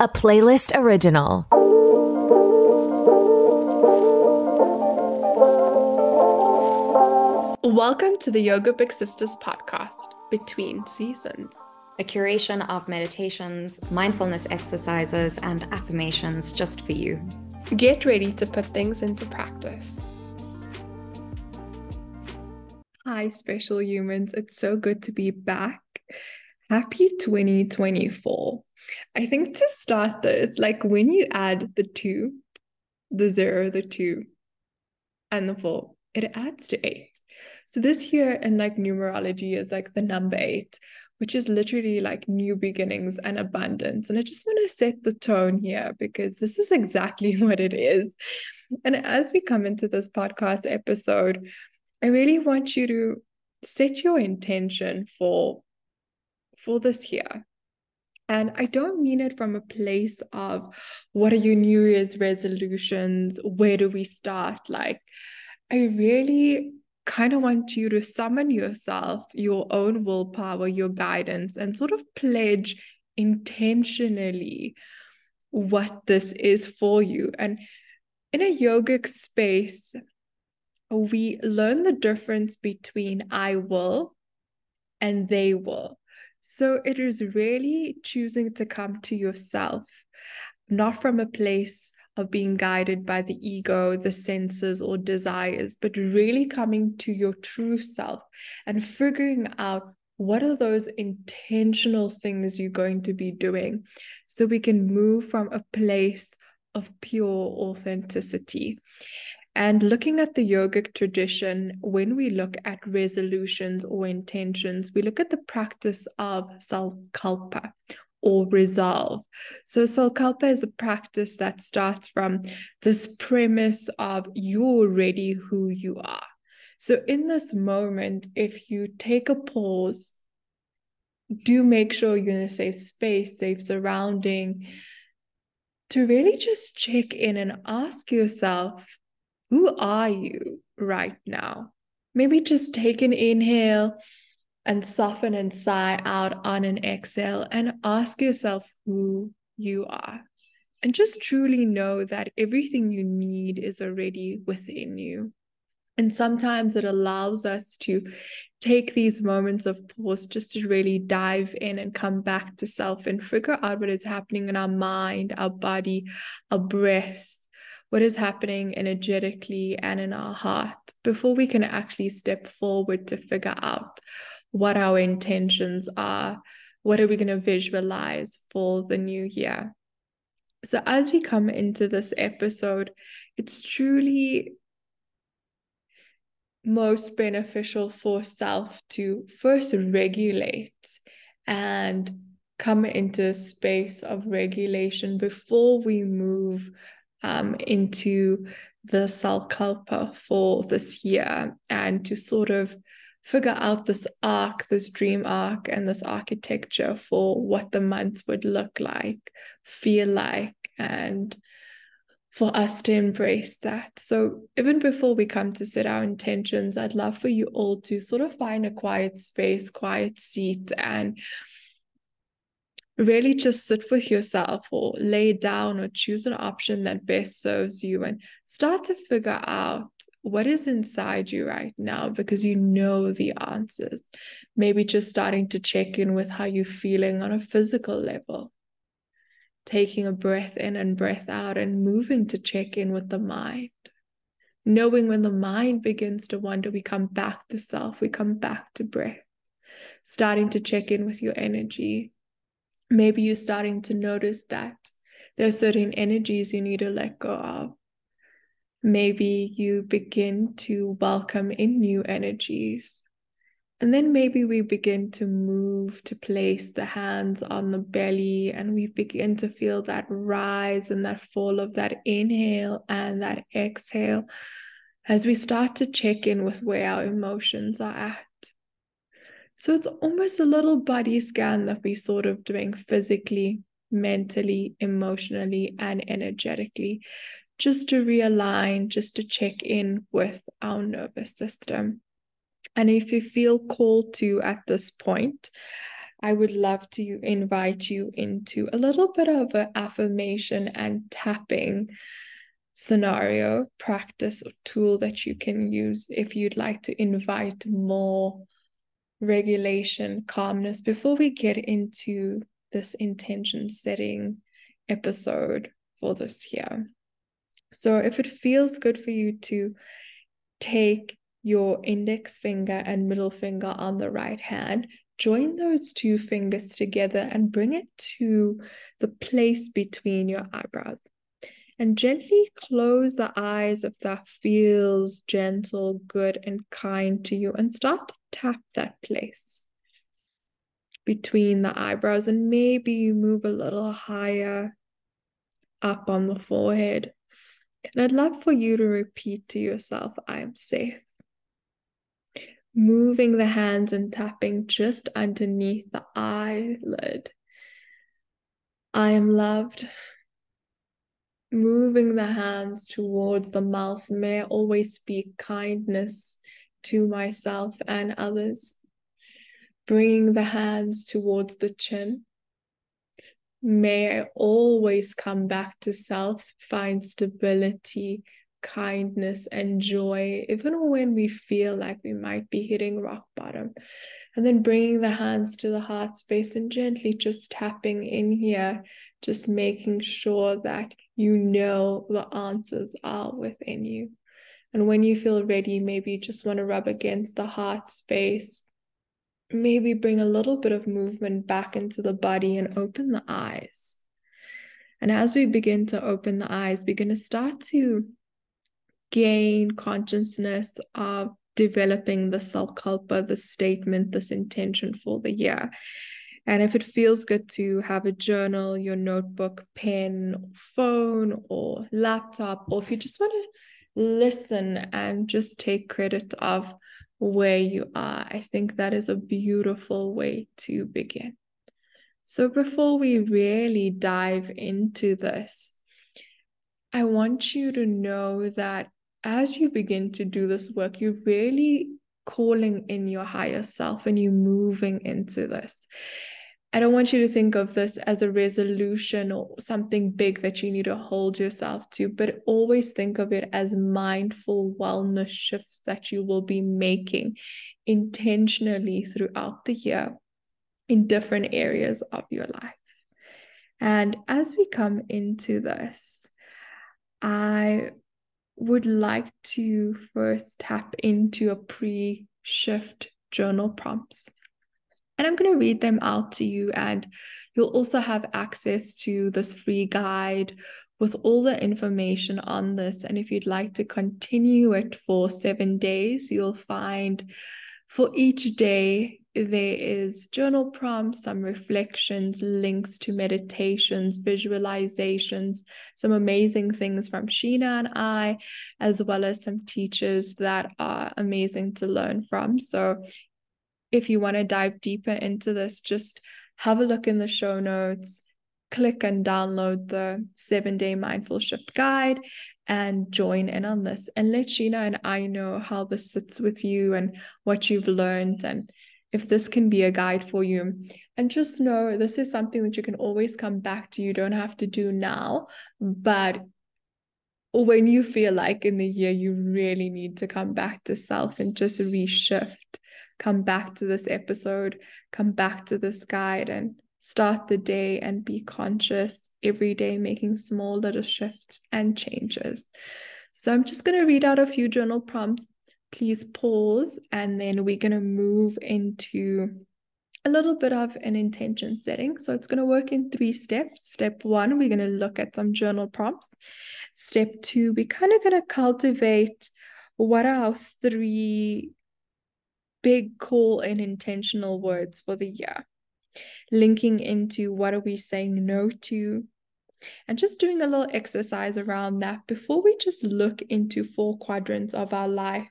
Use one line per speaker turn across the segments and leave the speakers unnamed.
a playlist original.
Welcome to the Yoga Big Sisters podcast, Between Seasons,
a curation of meditations, mindfulness exercises, and affirmations just for you.
Get ready to put things into practice. Hi, special humans. It's so good to be back. Happy 2024. I think to start this, like when you add the two, the zero, the two, and the four, it adds to eight. So this here in like numerology is like the number eight, which is literally like new beginnings and abundance. And I just want to set the tone here because this is exactly what it is. And as we come into this podcast episode, I really want you to set your intention for for this year. And I don't mean it from a place of what are your New Year's resolutions? Where do we start? Like, I really kind of want you to summon yourself, your own willpower, your guidance, and sort of pledge intentionally what this is for you. And in a yogic space, we learn the difference between I will and they will. So it is really choosing to come to yourself, not from a place of being guided by the ego, the senses, or desires, but really coming to your true self and figuring out what are those intentional things you're going to be doing so we can move from a place of pure authenticity. And looking at the yogic tradition, when we look at resolutions or intentions, we look at the practice of sankalpa or resolve. So, sankalpa is a practice that starts from this premise of you're already who you are. So, in this moment, if you take a pause, do make sure you're in a safe space, safe surrounding, to really just check in and ask yourself, who are you right now? Maybe just take an inhale and soften and sigh out on an exhale and ask yourself who you are. And just truly know that everything you need is already within you. And sometimes it allows us to take these moments of pause just to really dive in and come back to self and figure out what is happening in our mind, our body, our breath, what is happening energetically and in our heart before we can actually step forward to figure out what our intentions are. What are we going to visualize for the new year? So, as we come into this episode, it's truly most beneficial for self to first regulate and come into a space of regulation before we move um, into the sankalpa for this year and to sort of figure out this arc, this dream arc, and this architecture for what the months would look like, feel like, and for us to embrace that. So, even before we come to set our intentions, I'd love for you all to sort of find a quiet space, quiet seat, and really just sit with yourself or lay down or choose an option that best serves you and start to figure out what is inside you right now because you know the answers. Maybe just starting to check in with how you're feeling on a physical level. Taking a breath in and breath out and moving to check in with the mind. Knowing when the mind begins to wander, we come back to self, we come back to breath. Starting to check in with your energy, maybe you're starting to notice that there are certain energies you need to let go of. Maybe you begin to welcome in new energies. And then maybe we begin to move to place the hands on the belly and we begin to feel that rise and that fall of that inhale and that exhale as we start to check in with where our emotions are at. So it's almost a little body scan that we're sort of doing physically, mentally, emotionally, and energetically, just to realign, just to check in with our nervous system. And if you feel called to at this point, I would love to invite you into a little bit of an affirmation and tapping scenario, practice, or tool that you can use if you'd like to invite more regulation, calmness before we get into this intention setting episode for this year. So, if it feels good for you to take your index finger and middle finger on the right hand, join those two fingers together and bring it to the place between your eyebrows. And gently close the eyes if that feels gentle, good, and kind to you, and start to tap that place between the eyebrows. And maybe you move a little higher up on the forehead. And I'd love for you to repeat to yourself, I am safe moving the hands and tapping just underneath the eyelid. I am loved. Moving the hands towards the mouth. May I always speak kindness to myself and others. Bringing the hands towards the chin. May I always come back to self, find stability, kindness and joy, even when we feel like we might be hitting rock bottom. And then bringing the hands to the heart space and gently just tapping in here, just making sure that you know the answers are within you. And when you feel ready, maybe you just want to rub against the heart space. Maybe bring a little bit of movement back into the body and open the eyes. And as we begin to open the eyes, we're going to start to gain consciousness of developing the sankalpa, the statement, this intention for the year. And if it feels good to have a journal, your notebook, pen, phone, or laptop, or if you just want to listen and just take credit of where you are, I think that is a beautiful way to begin. So, before we really dive into this, I want you to know that as you begin to do this work, you're really calling in your higher self and you moving into this. I don't want you to think of this as a resolution or something big that you need to hold yourself to, but always think of it as mindful wellness shifts that you will be making intentionally throughout the year in different areas of your life. And as we come into this, I would like to first tap into a pre shift journal prompts. And I'm going to read them out to you, and you'll also have access to this free guide with all the information on this. And if you'd like to continue it for seven days, you'll find for each day there is journal prompts, some reflections, links to meditations, visualizations, some amazing things from Sheena and I, as well as some teachers that are amazing to learn from. So if you want to dive deeper into this, just have a look in the show notes, click and download the seven day mindful shift guide and join in on this and let Sheena and I know how this sits with you and what you've learned and if this can be a guide for you. And just know this is something that you can always come back to. You don't have to do now, but when you feel like in the year you really need to come back to self and just reshift, come back to this episode, come back to this guide and start the day and be conscious every day, making small little shifts and changes. So I'm just going to read out a few journal prompts please pause and then we're going to move into a little bit of an intention setting. So it's going to work in three steps. Step one, we're going to look at some journal prompts. Step two, we're kind of going to cultivate what are our three big call and intentional words for the year. Linking into what are we saying no to, and just doing a little exercise around that before we just look into four quadrants of our life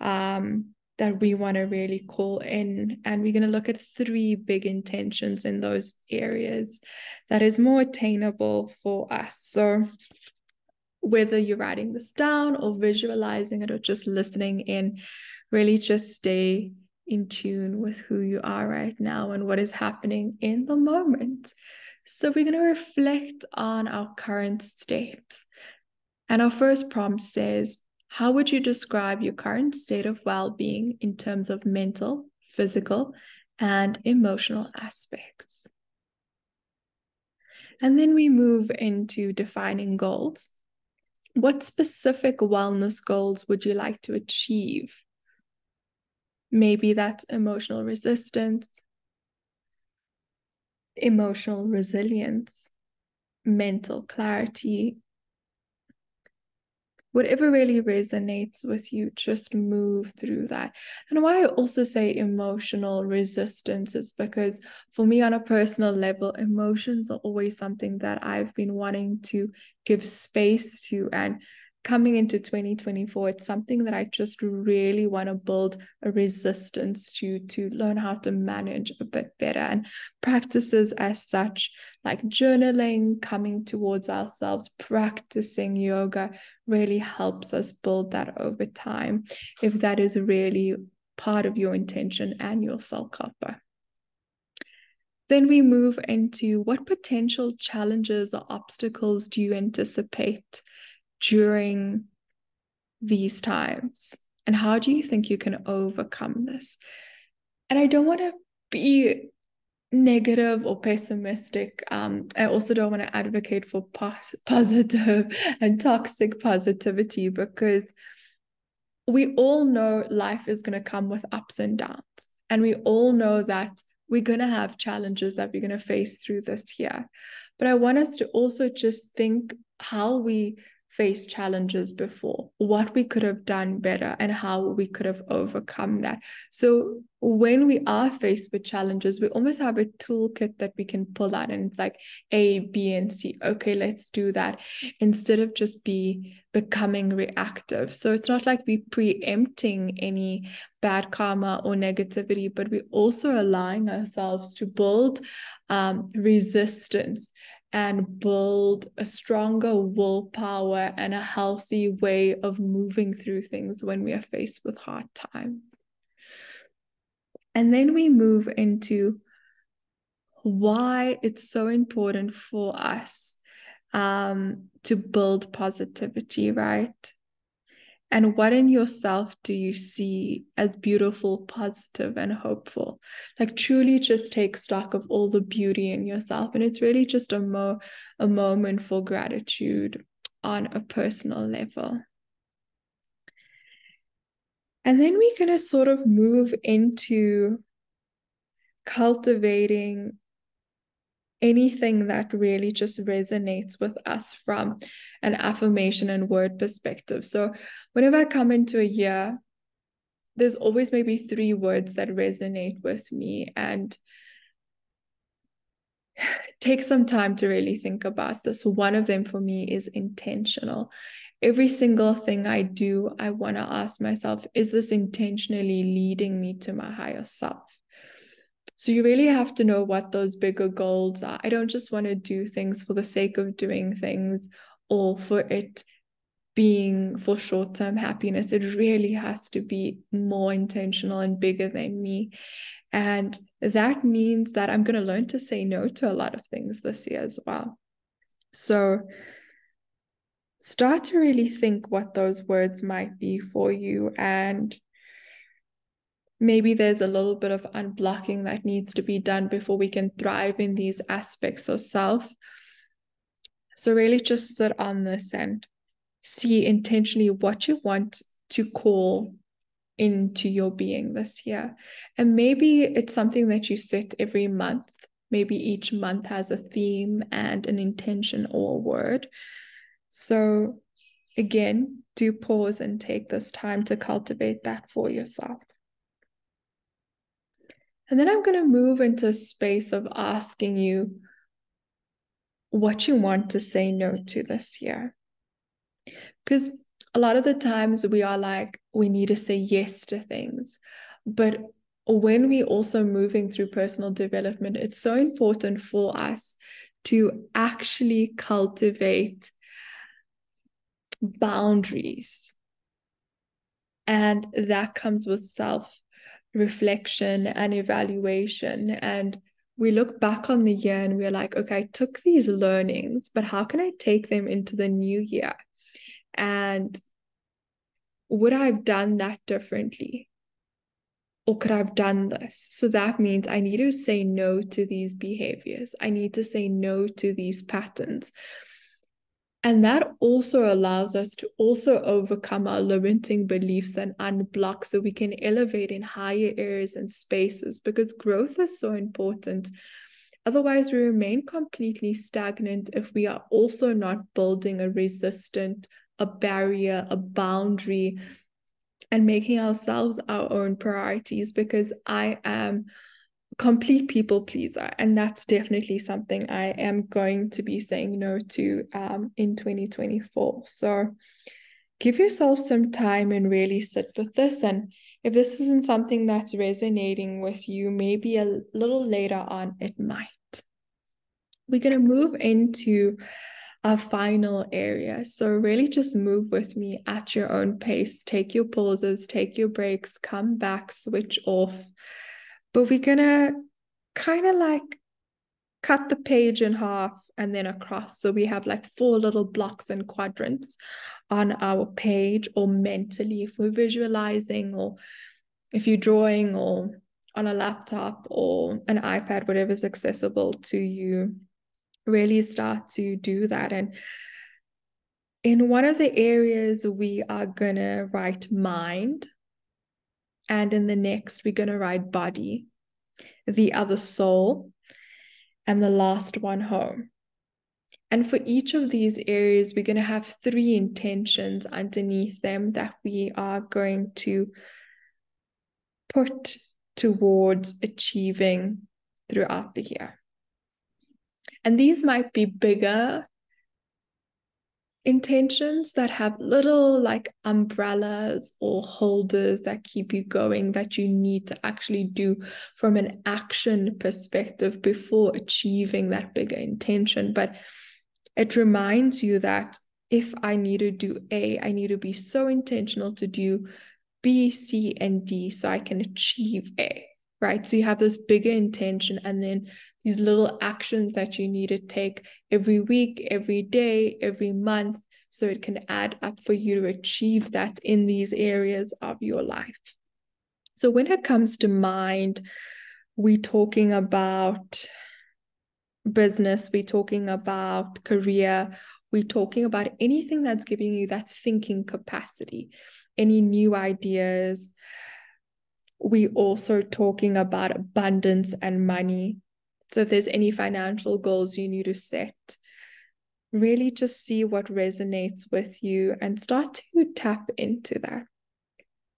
um, that we want to really call in. And we're going to look at three big intentions in those areas that is more attainable for us. So, whether you're writing this down or visualizing it or just listening in, really just stay in tune with who you are right now and what is happening in the moment. So, we're going to reflect on our current state. And our first prompt says, How would you describe your current state of well being in terms of mental, physical, and emotional aspects? And then we move into defining goals. What specific wellness goals would you like to achieve? Maybe that's emotional resistance, emotional resilience, mental clarity, whatever really resonates with you, just move through that. And why I also say emotional resistance is because for me, on a personal level, emotions are always something that I've been wanting to give space to and coming into 2024 it's something that i just really want to build a resistance to to learn how to manage a bit better. And practices as such like journaling coming towards ourselves practicing yoga really helps us build that over time if that is really part of your intention and your Sankalpa then we move into what potential challenges or obstacles do you anticipate during these times? And how do you think you can overcome this? And I don't want to be negative or pessimistic. Um, I also don't want to advocate for pos- positive and toxic positivity because we all know life is going to come with ups and downs. And we all know that we're going to have challenges that we're going to face through this year. But I want us to also just think how we faced challenges before, what we could have done better, and how we could have overcome that. So, when we are faced with challenges, we almost have a toolkit that we can pull out, and it's like A, B, and C. Okay, let's do that instead of just be becoming reactive. So, it's not like we're preempting any bad karma or negativity, but we're also allowing ourselves to build um, resistance and build a stronger willpower and a healthy way of moving through things when we are faced with hard times. And then we move into why it's so important for us um, to build positivity, right? And what in yourself do you see as beautiful, positive, and hopeful? Like truly just take stock of all the beauty in yourself. And it's really just a mo a moment for gratitude on a personal level. And then we're going to sort of move into cultivating anything that really just resonates with us from an affirmation and word perspective. So, whenever I come into a year, there's always maybe three words that resonate with me and take some time to really think about this. One of them for me is intentional. Every single thing I do, I want to ask myself, is this intentionally leading me to my higher self? So you really have to know what those bigger goals are. I don't just want to do things for the sake of doing things or for it being for short term happiness. It really has to be more intentional and bigger than me. And that means that I'm going to learn to say no to a lot of things this year as well. So start to really think what those words might be for you and maybe there's a little bit of unblocking that needs to be done before we can thrive in these aspects of self. So, really just sit on this and see intentionally what you want to call into your being this year. And maybe it's something that you set every month. Maybe each month has a theme and an intention or a word. So, again, do pause and take this time to cultivate that for yourself. And then I'm going to move into a space of asking you what you want to say no to this year. Because a lot of the times we are like, we need to say yes to things. But when we also moving through personal development, it's so important for us to actually cultivate boundaries. And that comes with self reflection and evaluation. And we look back on the year and we're like, okay, I took these learnings, but how can I take them into the new year? And would I have done that differently? Or could I have done this? So that means I need to say no to these behaviors. I need to say no to these patterns. And that also allows us to also overcome our limiting beliefs and unblock so we can elevate in higher areas and spaces because growth is so important. Otherwise, we remain completely stagnant if we are also not building a resistant, a barrier, a boundary, and making ourselves our own priorities because I am complete people pleaser and that's definitely something i am going to be saying no to um, in 2024 so give yourself some time and really sit with this and if this isn't something that's resonating with you maybe a little later on it might. We're going to move into our final area. So really just move with me at your own pace. Take your pauses take your breaks come back switch off but we're gonna kind of like cut the page in half and then across. So we have like four little blocks and quadrants on our page or mentally if we're visualizing or if you're drawing or on a laptop or an iPad, whatever's accessible to you, really start to do that. And in one of the areas, we are going to write mind and in the next, we're going to ride body, the other soul, and the last one home. And for each of these areas, we're going to have three intentions underneath them that we are going to put towards achieving throughout the year. And these might be bigger intentions that have little like umbrellas or holders that keep you going that you need to actually do from an action perspective before achieving that bigger intention. But it reminds you that if I need to do A, I need to be so intentional to do B, C, and D so I can achieve A, right? So you have this bigger intention and then these little actions that you need to take every week, every day, every month, so it can add up for you to achieve that in these areas of your life. So when it comes to mind, we're talking about business, we're talking about career, we're talking about anything that's giving you that thinking capacity, any new ideas. We also talking about abundance and money. So if there's any financial goals you need to set, really just see what resonates with you and start to tap into that.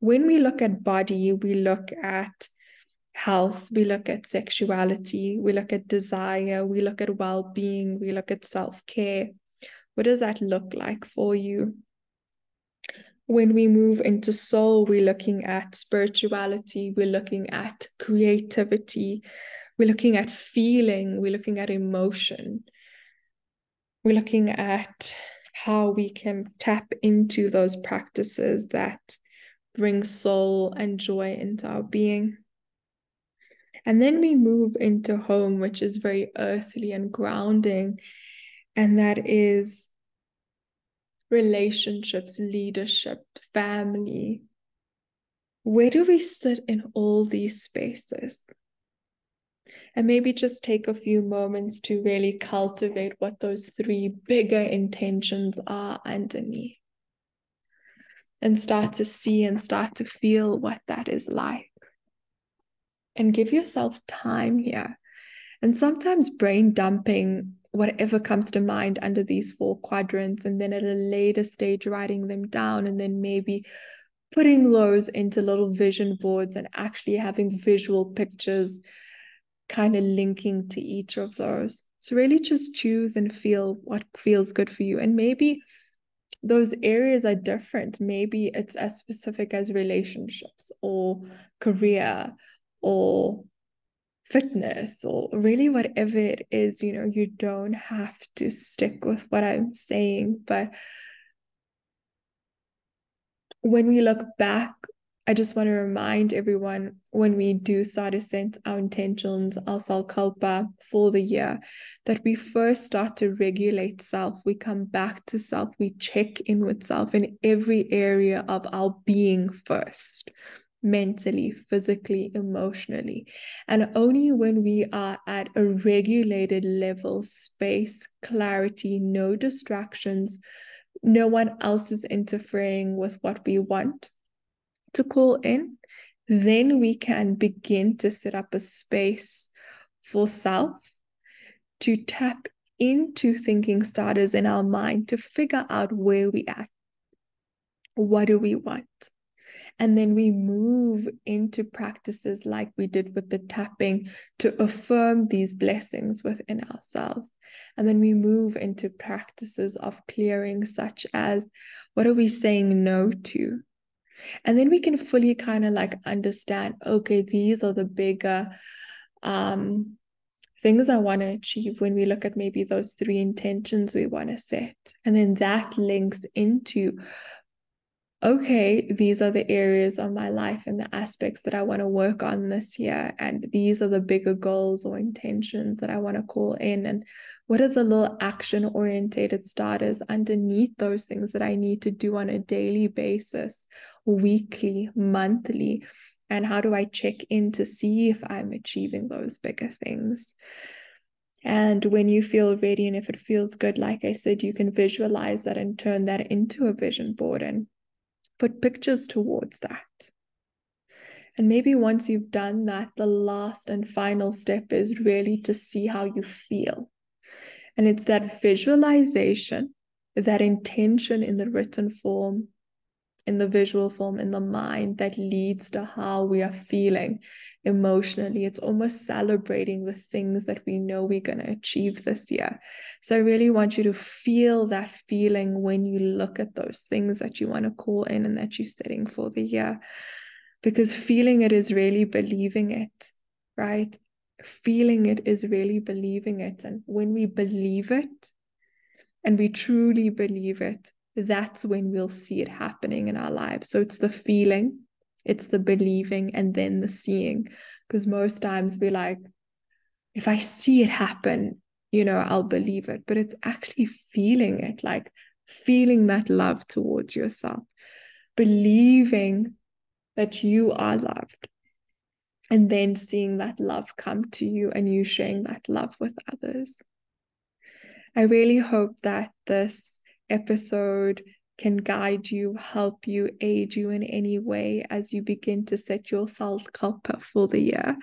When we look at body, we look at health, we look at sexuality, we look at desire, we look at well being, we look at self care. What does that look like for you? When we move into soul, we're looking at spirituality, we're looking at creativity, we're looking at feeling, we're looking at emotion. We're looking at how we can tap into those practices that bring soul and joy into our being. And then we move into home, which is very earthly and grounding, and that is relationships, leadership, family. Where do we sit in all these spaces? and maybe just take a few moments to really cultivate what those three bigger intentions are underneath and start to see and start to feel what that is like. And give yourself time here. And sometimes brain dumping whatever comes to mind under these four quadrants, and then at a later stage, writing them down, and then maybe putting those into little vision boards and actually having visual pictures kind of linking to each of those. So, really just choose and feel what feels good for you. And maybe those areas are different. Maybe it's as specific as relationships or career or fitness or really whatever it is. You know, you don't have to stick with what I'm saying. But when we look back I just want to remind everyone when we do start to set our intentions, our Sankalpa for the year, that we first start to regulate self. We come back to self. We check in with self in every area of our being first mentally, physically, emotionally. And only when we are at a regulated level, space, clarity, no distractions, no one else is interfering with what we want to call in, then we can begin to set up a space for self to tap into thinking starters in our mind to figure out where we at. What do we want? And then we move into practices like we did with the tapping to affirm these blessings within ourselves. And then we move into practices of clearing, such as what are we saying no to? And then we can fully kind of like understand okay, these are the bigger um, things I want to achieve when we look at maybe those three intentions we want to set. And then that links into okay, these are the areas of my life and the aspects that I want to work on this year. And these are the bigger goals or intentions that I want to call in. And what are the little action orientated starters underneath those things that I need to do on a daily basis, weekly, monthly? And how do I check in to see if I'm achieving those bigger things? And when you feel ready and if it feels good, like I said, you can visualize that and turn that into a vision board and put pictures towards that. And maybe once you've done that, the last and final step is really to see how you feel. And it's that visualization, that intention in the written form in the visual form in the mind that leads to how we are feeling emotionally. It's almost celebrating the things that we know we're going to achieve this year. So I really want you to feel that feeling when you look at those things that you want to call in and that you're setting for the year. Because feeling it is really believing it, right? Feeling it is really believing it. And when we believe it, and we truly believe it, that's when we'll see it happening in our lives. So it's the feeling, it's the believing, and then the seeing. Because most times we're like, if I see it happen, you know, I'll believe it. But it's actually feeling it, like feeling that love towards yourself, believing that you are loved, and then seeing that love come to you and you sharing that love with others. I really hope that this episode can guide you, help you, aid you in any way as you begin to set your sankalpa for the year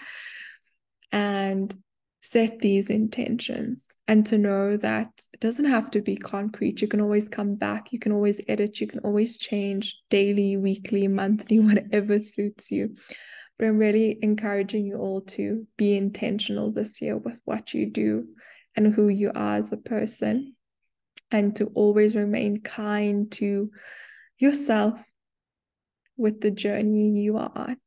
and set these intentions and to know that it doesn't have to be concrete. You can always come back, you can always edit, you can always change daily, weekly, monthly, whatever suits you. But I'm really encouraging you all to be intentional this year with what you do and who you are as a person and to always remain kind to yourself with the journey you are on.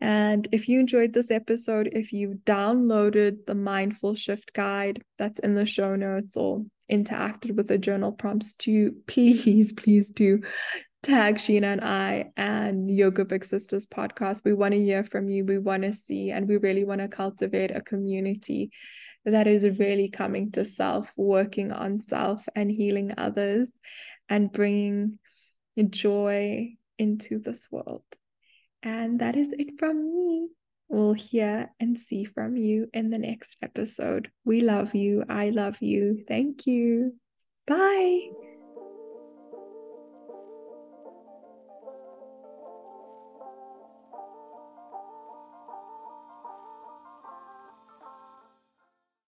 And if you enjoyed this episode, if you downloaded the Mindful Shift Guide that's in the show notes or interacted with the journal prompts, to please, please do tag Sheena and I and Yoga Big Sisters podcast. We want to hear from you. We want to see, and we really want to cultivate a community that is really coming to self, working on self, and healing others, and bringing joy into this world. And that is it from me. We'll hear and see from you in the next episode. We love you. I love you. Thank you. Bye.